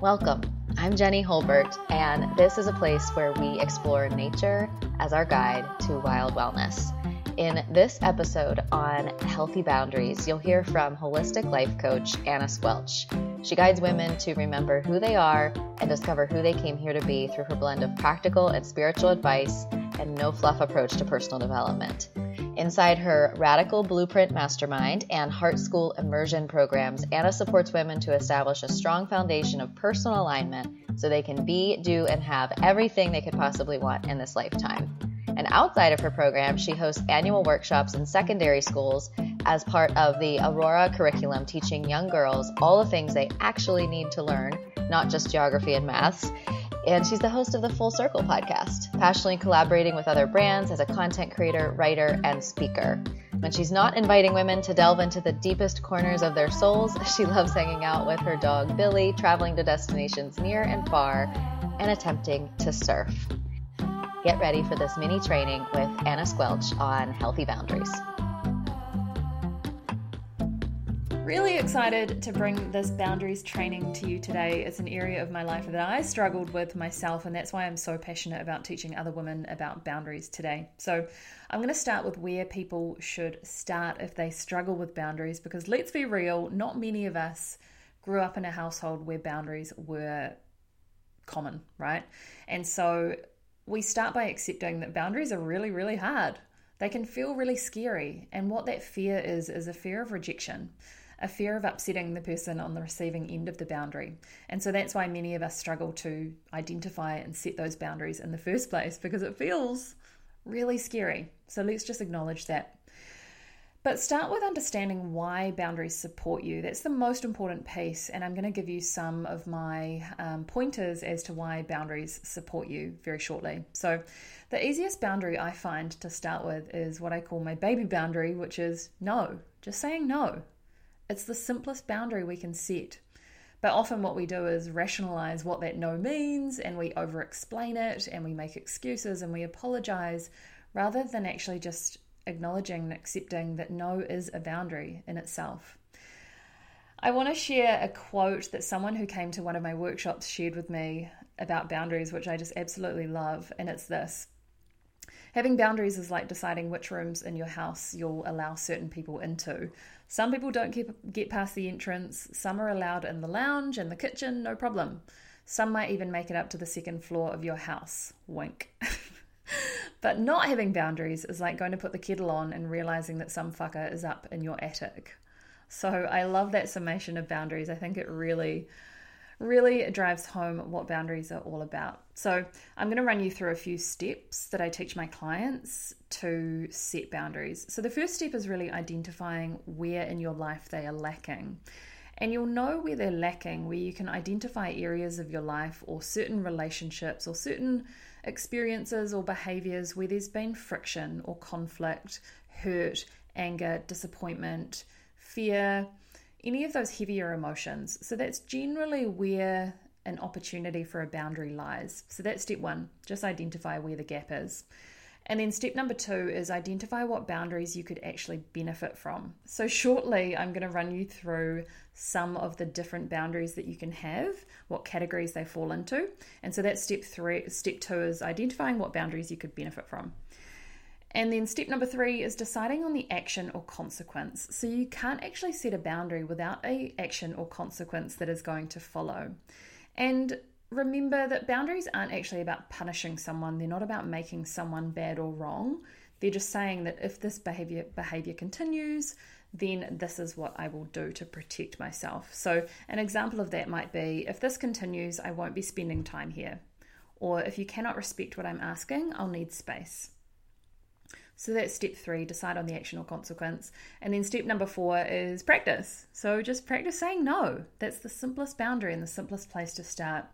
Welcome. I'm Jenny Holbert, and this is a place where we explore nature as our guide to wild wellness. In this episode on healthy boundaries, you'll hear from holistic life coach Anna Squelch. She guides women to remember who they are and discover who they came here to be through her blend of practical and spiritual advice and no fluff approach to personal development. Inside her Radical Blueprint Mastermind and Heart School immersion programs, Anna supports women to establish a strong foundation of personal alignment so they can be, do, and have everything they could possibly want in this lifetime. And outside of her program, she hosts annual workshops in secondary schools as part of the Aurora curriculum, teaching young girls all the things they actually need to learn, not just geography and maths. And she's the host of the Full Circle podcast, passionately collaborating with other brands as a content creator, writer, and speaker. When she's not inviting women to delve into the deepest corners of their souls, she loves hanging out with her dog Billy, traveling to destinations near and far, and attempting to surf. Get ready for this mini training with Anna Squelch on healthy boundaries. Really excited to bring this boundaries training to you today. It's an area of my life that I struggled with myself, and that's why I'm so passionate about teaching other women about boundaries today. So, I'm going to start with where people should start if they struggle with boundaries, because let's be real, not many of us grew up in a household where boundaries were common, right? And so, we start by accepting that boundaries are really, really hard. They can feel really scary, and what that fear is, is a fear of rejection a fear of upsetting the person on the receiving end of the boundary. And so that's why many of us struggle to identify and set those boundaries in the first place because it feels really scary. So let's just acknowledge that. But start with understanding why boundaries support you. That's the most important piece. And I'm going to give you some of my um, pointers as to why boundaries support you very shortly. So, the easiest boundary I find to start with is what I call my baby boundary, which is no, just saying no. It's the simplest boundary we can set. But often, what we do is rationalize what that no means and we over explain it and we make excuses and we apologize rather than actually just acknowledging and accepting that no is a boundary in itself. I want to share a quote that someone who came to one of my workshops shared with me about boundaries, which I just absolutely love, and it's this Having boundaries is like deciding which rooms in your house you'll allow certain people into. Some people don't keep, get past the entrance, some are allowed in the lounge and the kitchen, no problem. Some might even make it up to the second floor of your house. Wink. but not having boundaries is like going to put the kettle on and realizing that some fucker is up in your attic. So I love that summation of boundaries. I think it really really drives home what boundaries are all about. So, I'm going to run you through a few steps that I teach my clients to set boundaries. So, the first step is really identifying where in your life they are lacking. And you'll know where they're lacking, where you can identify areas of your life or certain relationships or certain experiences or behaviors where there's been friction or conflict, hurt, anger, disappointment, fear, any of those heavier emotions. So that's generally where an opportunity for a boundary lies. So that's step one, just identify where the gap is. And then step number two is identify what boundaries you could actually benefit from. So, shortly, I'm going to run you through some of the different boundaries that you can have, what categories they fall into. And so, that's step three. Step two is identifying what boundaries you could benefit from. And then step number three is deciding on the action or consequence. So you can't actually set a boundary without a action or consequence that is going to follow. And remember that boundaries aren't actually about punishing someone. They're not about making someone bad or wrong. They're just saying that if this behavior behavior continues, then this is what I will do to protect myself. So an example of that might be if this continues, I won't be spending time here. Or if you cannot respect what I'm asking, I'll need space. So that's step three decide on the action or consequence. And then step number four is practice. So just practice saying no. That's the simplest boundary and the simplest place to start.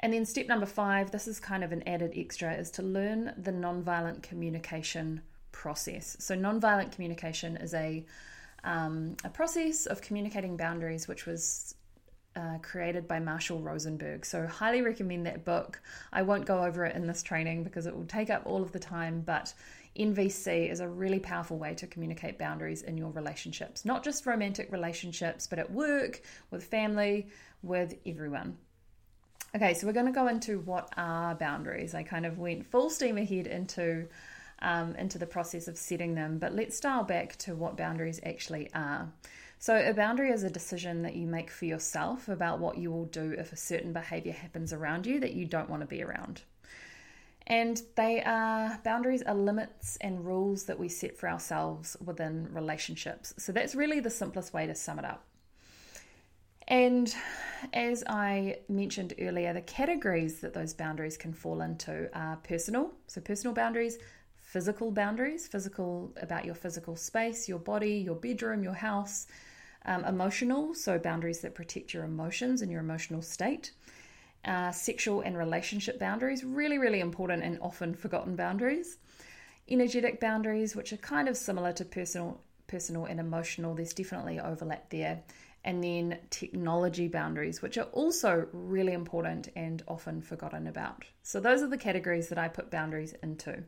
And then step number five this is kind of an added extra is to learn the nonviolent communication process. So, nonviolent communication is a, um, a process of communicating boundaries which was uh, created by Marshall Rosenberg. So, highly recommend that book. I won't go over it in this training because it will take up all of the time, but NVC is a really powerful way to communicate boundaries in your relationships, not just romantic relationships, but at work, with family, with everyone. Okay, so we're going to go into what are boundaries. I kind of went full steam ahead into um, into the process of setting them, but let's dial back to what boundaries actually are. So, a boundary is a decision that you make for yourself about what you will do if a certain behavior happens around you that you don't want to be around. And they are boundaries are limits and rules that we set for ourselves within relationships. So, that's really the simplest way to sum it up. And as I mentioned earlier, the categories that those boundaries can fall into are personal, so personal boundaries, physical boundaries, physical about your physical space, your body, your bedroom, your house, um, emotional, so boundaries that protect your emotions and your emotional state. Uh, sexual and relationship boundaries, really, really important and often forgotten boundaries. Energetic boundaries, which are kind of similar to personal, personal and emotional. There's definitely overlap there and then technology boundaries, which are also really important and often forgotten about. So, those are the categories that I put boundaries into.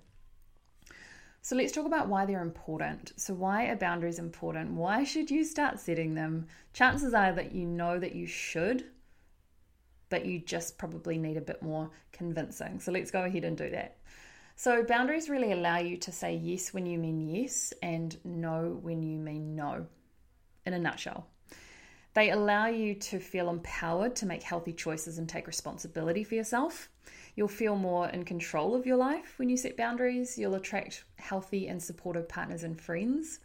So, let's talk about why they're important. So, why are boundaries important? Why should you start setting them? Chances are that you know that you should, but you just probably need a bit more convincing. So, let's go ahead and do that. So, boundaries really allow you to say yes when you mean yes and no when you mean no, in a nutshell. They allow you to feel empowered to make healthy choices and take responsibility for yourself. You'll feel more in control of your life when you set boundaries. You'll attract healthy and supportive partners and friends.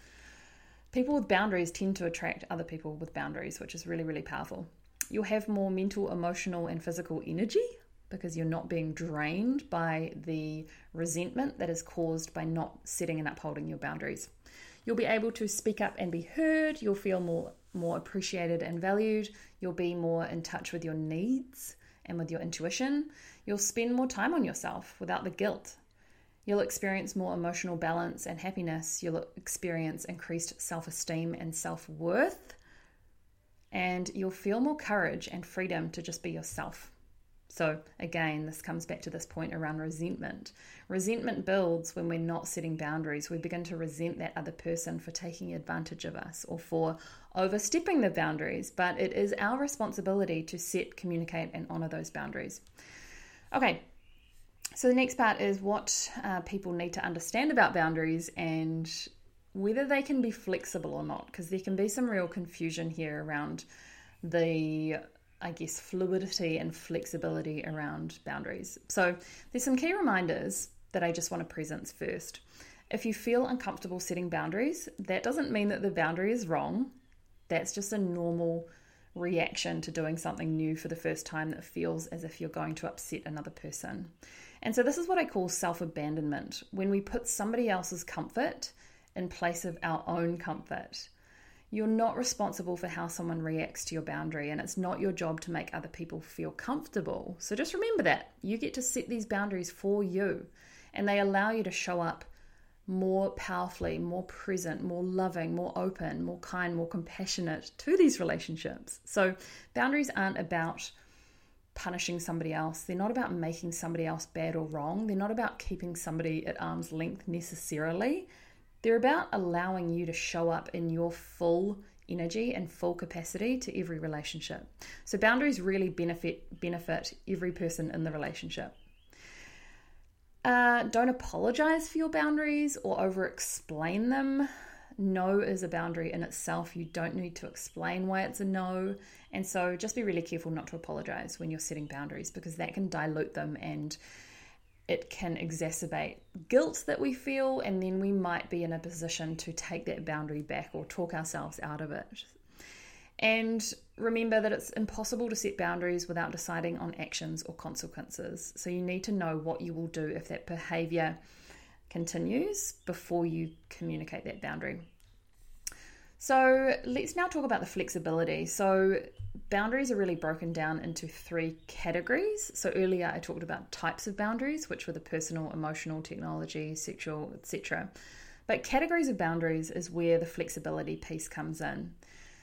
People with boundaries tend to attract other people with boundaries, which is really, really powerful. You'll have more mental, emotional, and physical energy because you're not being drained by the resentment that is caused by not setting and upholding your boundaries. You'll be able to speak up and be heard. You'll feel more more appreciated and valued. You'll be more in touch with your needs and with your intuition. You'll spend more time on yourself without the guilt. You'll experience more emotional balance and happiness. You'll experience increased self esteem and self worth. And you'll feel more courage and freedom to just be yourself. So, again, this comes back to this point around resentment. Resentment builds when we're not setting boundaries. We begin to resent that other person for taking advantage of us or for overstepping the boundaries. But it is our responsibility to set, communicate, and honor those boundaries. Okay, so the next part is what uh, people need to understand about boundaries and whether they can be flexible or not, because there can be some real confusion here around the I guess, fluidity and flexibility around boundaries. So, there's some key reminders that I just want to present first. If you feel uncomfortable setting boundaries, that doesn't mean that the boundary is wrong. That's just a normal reaction to doing something new for the first time that feels as if you're going to upset another person. And so, this is what I call self abandonment when we put somebody else's comfort in place of our own comfort. You're not responsible for how someone reacts to your boundary, and it's not your job to make other people feel comfortable. So just remember that. You get to set these boundaries for you, and they allow you to show up more powerfully, more present, more loving, more open, more kind, more compassionate to these relationships. So boundaries aren't about punishing somebody else. They're not about making somebody else bad or wrong. They're not about keeping somebody at arm's length necessarily. They're about allowing you to show up in your full energy and full capacity to every relationship. So boundaries really benefit benefit every person in the relationship. Uh, don't apologize for your boundaries or over explain them. No is a boundary in itself. You don't need to explain why it's a no. And so just be really careful not to apologize when you're setting boundaries because that can dilute them and it can exacerbate guilt that we feel, and then we might be in a position to take that boundary back or talk ourselves out of it. And remember that it's impossible to set boundaries without deciding on actions or consequences. So you need to know what you will do if that behavior continues before you communicate that boundary. So let's now talk about the flexibility. So boundaries are really broken down into three categories. So earlier I talked about types of boundaries, which were the personal, emotional, technology, sexual, etc. But categories of boundaries is where the flexibility piece comes in.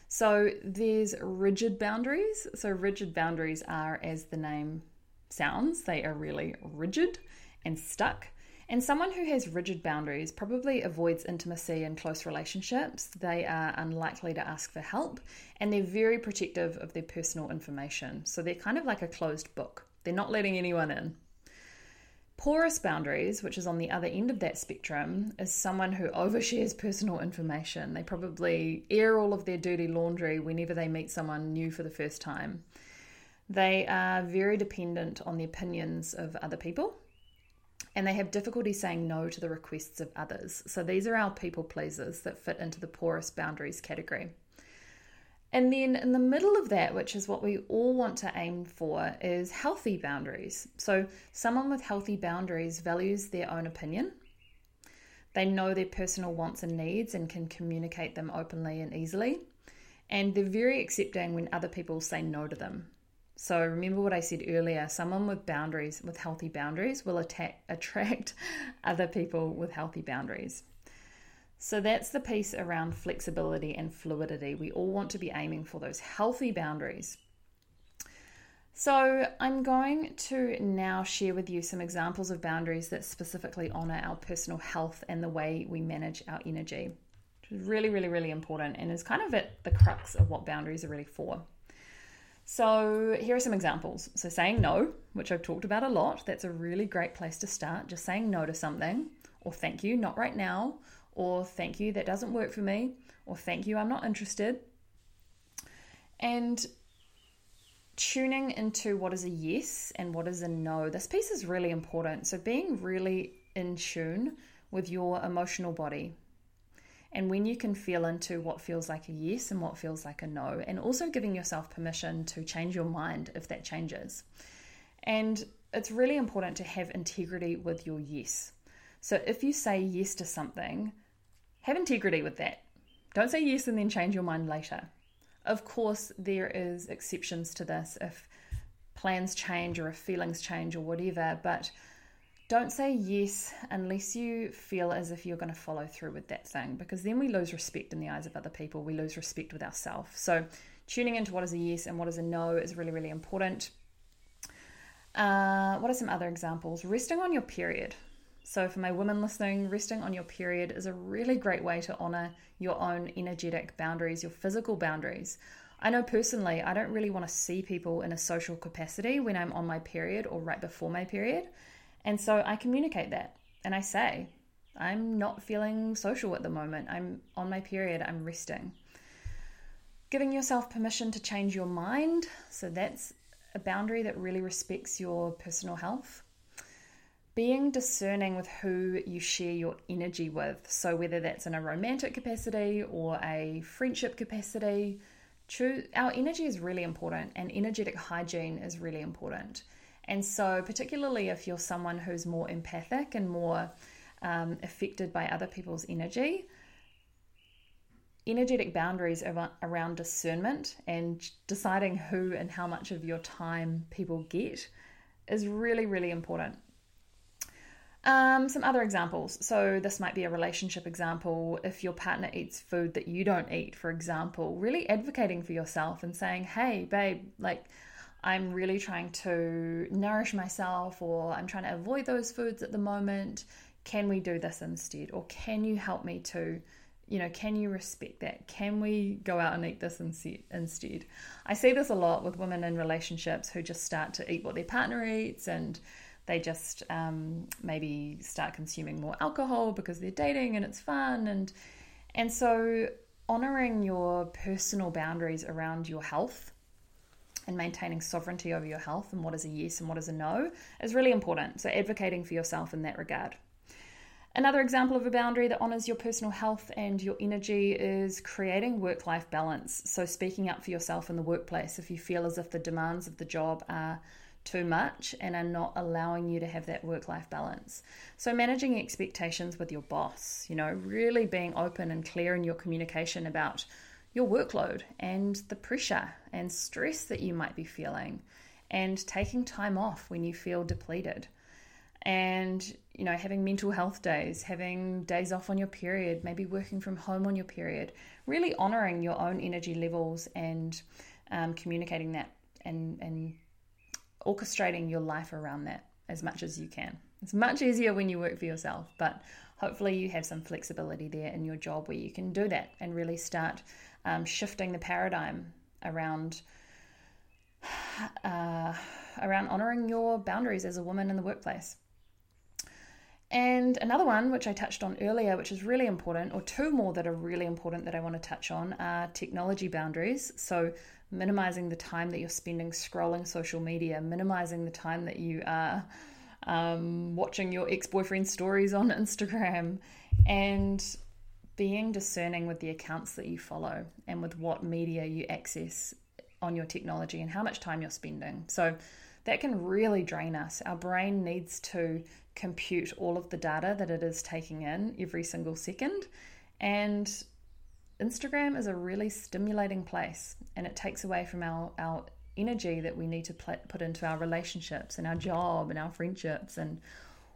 So there's rigid boundaries. So rigid boundaries are as the name sounds, they are really rigid and stuck. And someone who has rigid boundaries probably avoids intimacy and close relationships. They are unlikely to ask for help and they're very protective of their personal information. So they're kind of like a closed book. They're not letting anyone in. Porous boundaries, which is on the other end of that spectrum, is someone who overshares personal information. They probably air all of their dirty laundry whenever they meet someone new for the first time. They are very dependent on the opinions of other people and they have difficulty saying no to the requests of others. So these are our people pleasers that fit into the porous boundaries category. And then in the middle of that, which is what we all want to aim for, is healthy boundaries. So someone with healthy boundaries values their own opinion. They know their personal wants and needs and can communicate them openly and easily. And they're very accepting when other people say no to them. So remember what I said earlier someone with boundaries, with healthy boundaries, will attack, attract other people with healthy boundaries. So that's the piece around flexibility and fluidity. We all want to be aiming for those healthy boundaries. So, I'm going to now share with you some examples of boundaries that specifically honor our personal health and the way we manage our energy, which is really, really, really important and is kind of at the crux of what boundaries are really for. So, here are some examples. So, saying no, which I've talked about a lot, that's a really great place to start. Just saying no to something, or thank you, not right now, or thank you, that doesn't work for me, or thank you, I'm not interested. And tuning into what is a yes and what is a no. This piece is really important. So, being really in tune with your emotional body, and when you can feel into what feels like a yes and what feels like a no, and also giving yourself permission to change your mind if that changes. And it's really important to have integrity with your yes. So if you say yes to something, have integrity with that. Don't say yes and then change your mind later. Of course, there is exceptions to this if plans change or if feelings change or whatever, but don't say yes unless you feel as if you're going to follow through with that thing because then we lose respect in the eyes of other people. We lose respect with ourselves. So, tuning into what is a yes and what is a no is really, really important. Uh, what are some other examples? Resting on your period. So, for my women listening, resting on your period is a really great way to honor your own energetic boundaries, your physical boundaries. I know personally, I don't really want to see people in a social capacity when I'm on my period or right before my period. And so I communicate that and I say, I'm not feeling social at the moment. I'm on my period, I'm resting. Giving yourself permission to change your mind. So that's a boundary that really respects your personal health. Being discerning with who you share your energy with. So, whether that's in a romantic capacity or a friendship capacity, our energy is really important and energetic hygiene is really important. And so, particularly if you're someone who's more empathic and more um, affected by other people's energy, energetic boundaries around discernment and deciding who and how much of your time people get is really, really important. Um, some other examples. So, this might be a relationship example. If your partner eats food that you don't eat, for example, really advocating for yourself and saying, Hey, babe, like, I'm really trying to nourish myself or I'm trying to avoid those foods at the moment. Can we do this instead? Or can you help me to, you know, can you respect that? Can we go out and eat this instead? I see this a lot with women in relationships who just start to eat what their partner eats and they just um, maybe start consuming more alcohol because they're dating and it's fun and and so honoring your personal boundaries around your health and maintaining sovereignty over your health and what is a yes and what is a no is really important. So, advocating for yourself in that regard. Another example of a boundary that honors your personal health and your energy is creating work life balance. So, speaking up for yourself in the workplace if you feel as if the demands of the job are too much and are not allowing you to have that work life balance. So, managing expectations with your boss, you know, really being open and clear in your communication about your workload and the pressure and stress that you might be feeling, and taking time off when you feel depleted. And, you know, having mental health days, having days off on your period, maybe working from home on your period, really honoring your own energy levels and um, communicating that and, and orchestrating your life around that as much as you can. It's much easier when you work for yourself, but hopefully you have some flexibility there in your job where you can do that and really start um, shifting the paradigm around uh, around honoring your boundaries as a woman in the workplace. And another one, which I touched on earlier, which is really important, or two more that are really important that I want to touch on, are technology boundaries. So, minimizing the time that you're spending scrolling social media, minimizing the time that you are um, watching your ex boyfriend stories on Instagram, and being discerning with the accounts that you follow and with what media you access on your technology and how much time you're spending. So, that can really drain us. Our brain needs to compute all of the data that it is taking in every single second. And Instagram is a really stimulating place and it takes away from our, our energy that we need to put into our relationships and our job and our friendships and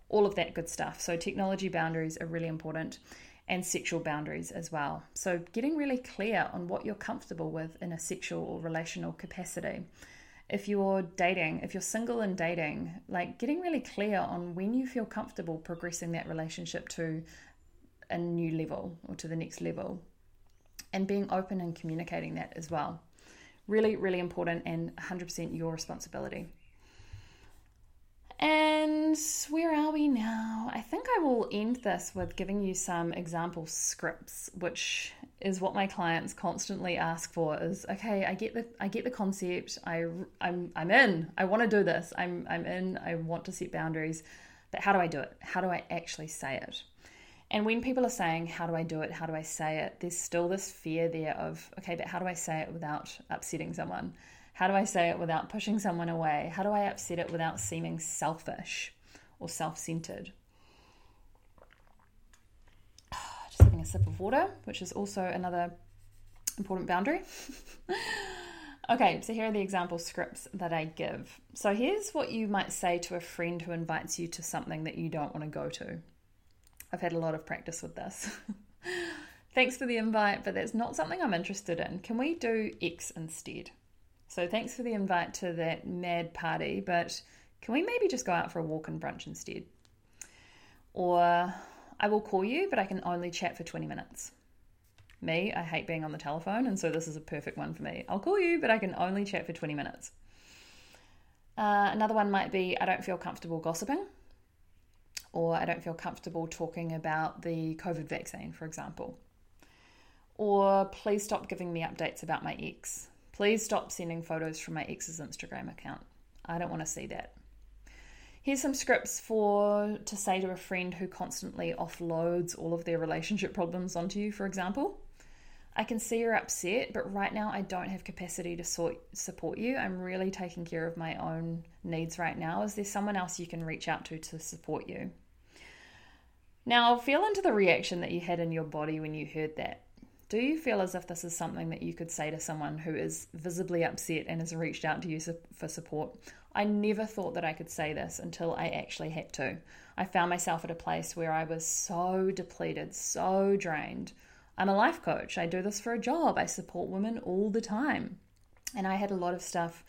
all of that good stuff. So, technology boundaries are really important and sexual boundaries as well. So, getting really clear on what you're comfortable with in a sexual or relational capacity if you're dating, if you're single and dating, like getting really clear on when you feel comfortable progressing that relationship to a new level or to the next level and being open and communicating that as well. Really, really important and 100% your responsibility. And where are we now? I think I will end this with giving you some example scripts, which is what my clients constantly ask for is okay, I get the I get the concept. I I'm I'm in. I want to do this. I'm I'm in. I want to set boundaries. But how do I do it? How do I actually say it? And when people are saying, How do I do it? How do I say it? There's still this fear there of, okay, but how do I say it without upsetting someone? How do I say it without pushing someone away? How do I upset it without seeming selfish or self centered? Just having a sip of water, which is also another important boundary. okay, so here are the example scripts that I give. So here's what you might say to a friend who invites you to something that you don't want to go to. I've had a lot of practice with this. Thanks for the invite, but that's not something I'm interested in. Can we do X instead? So thanks for the invite to that mad party, but can we maybe just go out for a walk and brunch instead? Or I will call you, but I can only chat for 20 minutes. Me, I hate being on the telephone, and so this is a perfect one for me. I'll call you, but I can only chat for 20 minutes. Uh, another one might be I don't feel comfortable gossiping, or I don't feel comfortable talking about the COVID vaccine, for example. Or please stop giving me updates about my ex. Please stop sending photos from my ex's Instagram account. I don't want to see that. Here's some scripts for to say to a friend who constantly offloads all of their relationship problems onto you, for example. I can see you're upset, but right now I don't have capacity to sort, support you. I'm really taking care of my own needs right now. Is there someone else you can reach out to to support you? Now, feel into the reaction that you had in your body when you heard that. Do you feel as if this is something that you could say to someone who is visibly upset and has reached out to you for support? I never thought that I could say this until I actually had to. I found myself at a place where I was so depleted, so drained. I'm a life coach. I do this for a job. I support women all the time. And I had a lot of stuff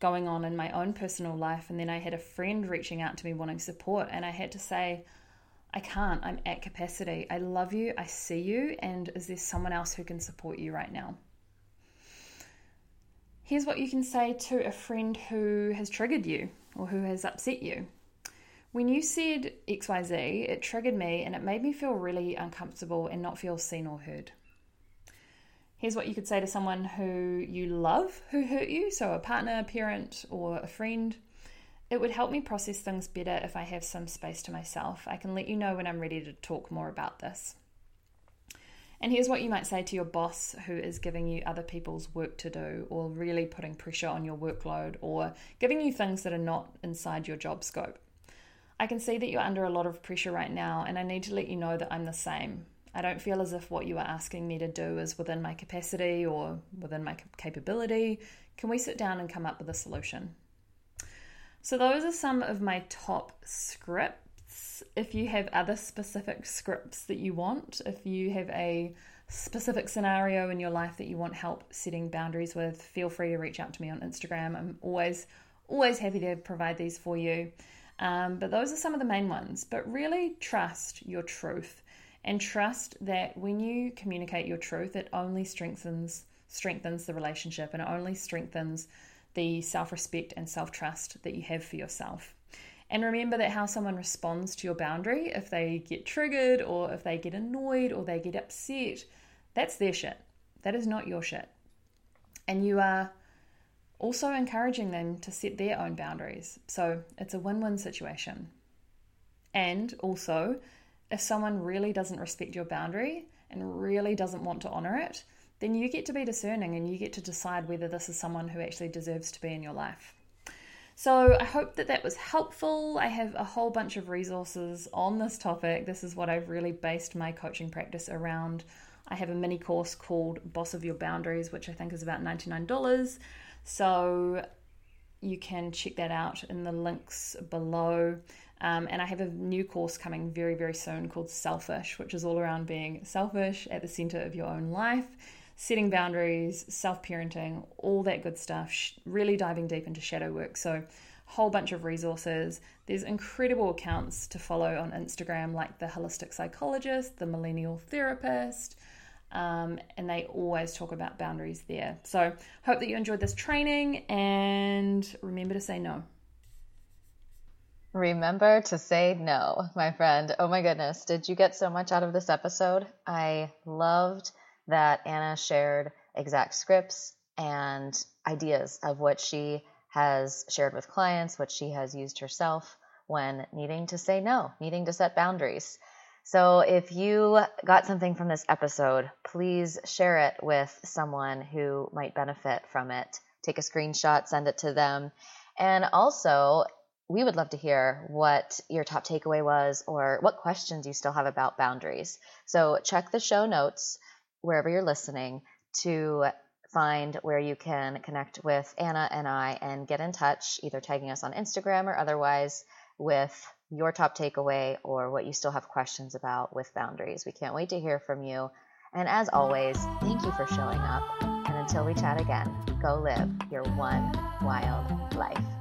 going on in my own personal life. And then I had a friend reaching out to me wanting support. And I had to say, I can't. I'm at capacity. I love you. I see you. And is there someone else who can support you right now? Here's what you can say to a friend who has triggered you or who has upset you. When you said XYZ, it triggered me and it made me feel really uncomfortable and not feel seen or heard. Here's what you could say to someone who you love who hurt you, so a partner, a parent, or a friend. It would help me process things better if I have some space to myself. I can let you know when I'm ready to talk more about this. And here's what you might say to your boss who is giving you other people's work to do, or really putting pressure on your workload, or giving you things that are not inside your job scope. I can see that you're under a lot of pressure right now, and I need to let you know that I'm the same. I don't feel as if what you are asking me to do is within my capacity or within my capability. Can we sit down and come up with a solution? So, those are some of my top scripts. If you have other specific scripts that you want, if you have a specific scenario in your life that you want help setting boundaries with, feel free to reach out to me on Instagram. I'm always, always happy to provide these for you. Um, but those are some of the main ones. But really trust your truth and trust that when you communicate your truth, it only strengthens strengthens the relationship and it only strengthens the self respect and self trust that you have for yourself. And remember that how someone responds to your boundary, if they get triggered or if they get annoyed or they get upset, that's their shit. That is not your shit. And you are also encouraging them to set their own boundaries. So it's a win win situation. And also, if someone really doesn't respect your boundary and really doesn't want to honor it, then you get to be discerning and you get to decide whether this is someone who actually deserves to be in your life. So I hope that that was helpful. I have a whole bunch of resources on this topic. This is what I've really based my coaching practice around. I have a mini course called Boss of Your Boundaries, which I think is about $99. So you can check that out in the links below. Um, and I have a new course coming very, very soon called Selfish, which is all around being selfish at the center of your own life setting boundaries, self parenting, all that good stuff, really diving deep into shadow work. So, whole bunch of resources. There's incredible accounts to follow on Instagram, like the holistic psychologist, the millennial therapist, um, and they always talk about boundaries there. So, hope that you enjoyed this training and remember to say no. Remember to say no, my friend. Oh my goodness, did you get so much out of this episode? I loved that Anna shared exact scripts and ideas of what she has shared with clients, what she has used herself when needing to say no, needing to set boundaries. So if you got something from this episode, please share it with someone who might benefit from it. Take a screenshot, send it to them. And also, we would love to hear what your top takeaway was or what questions you still have about boundaries. So check the show notes wherever you're listening to find where you can connect with Anna and I and get in touch, either tagging us on Instagram or otherwise with your top takeaway or what you still have questions about with boundaries. We can't wait to hear from you. And as always, thank you for showing up. And until we chat again, go live your one wild life.